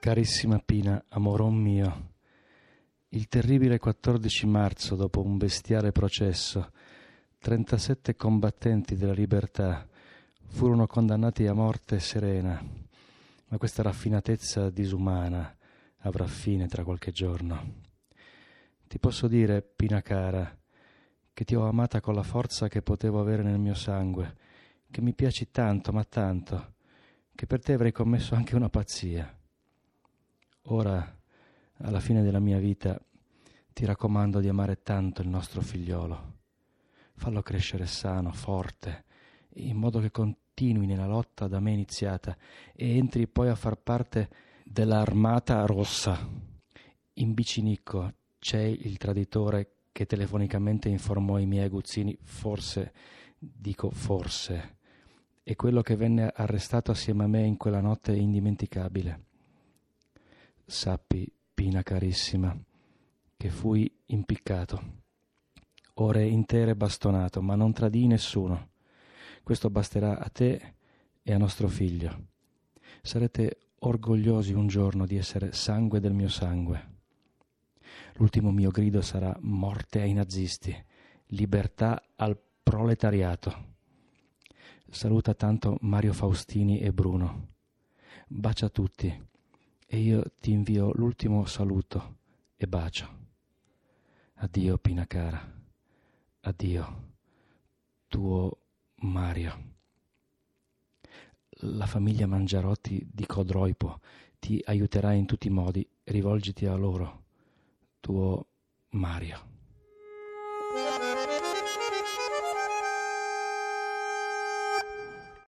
Carissima Pina, amoron mio, il terribile 14 marzo, dopo un bestiale processo, 37 combattenti della libertà furono condannati a morte serena, ma questa raffinatezza disumana avrà fine tra qualche giorno. Ti posso dire, Pina cara, che ti ho amata con la forza che potevo avere nel mio sangue, che mi piaci tanto, ma tanto, che per te avrei commesso anche una pazzia. Ora, alla fine della mia vita, ti raccomando di amare tanto il nostro figliolo. Fallo crescere sano, forte, in modo che continui nella lotta da me iniziata e entri poi a far parte dell'armata rossa. In Bicinicco c'è il traditore che telefonicamente informò i miei aguzzini, forse, dico forse, è quello che venne arrestato assieme a me in quella notte indimenticabile. Sappi, Pina carissima, che fui impiccato, ore intere bastonato, ma non tradii nessuno. Questo basterà a te e a nostro figlio. Sarete orgogliosi un giorno di essere sangue del mio sangue. L'ultimo mio grido sarà morte ai nazisti, libertà al proletariato. Saluta tanto Mario Faustini e Bruno. Bacia tutti e io ti invio l'ultimo saluto e bacio. Addio Pina cara, addio, tuo Mario. La famiglia Mangiarotti di Codroipo ti aiuterà in tutti i modi, rivolgiti a loro, tuo Mario.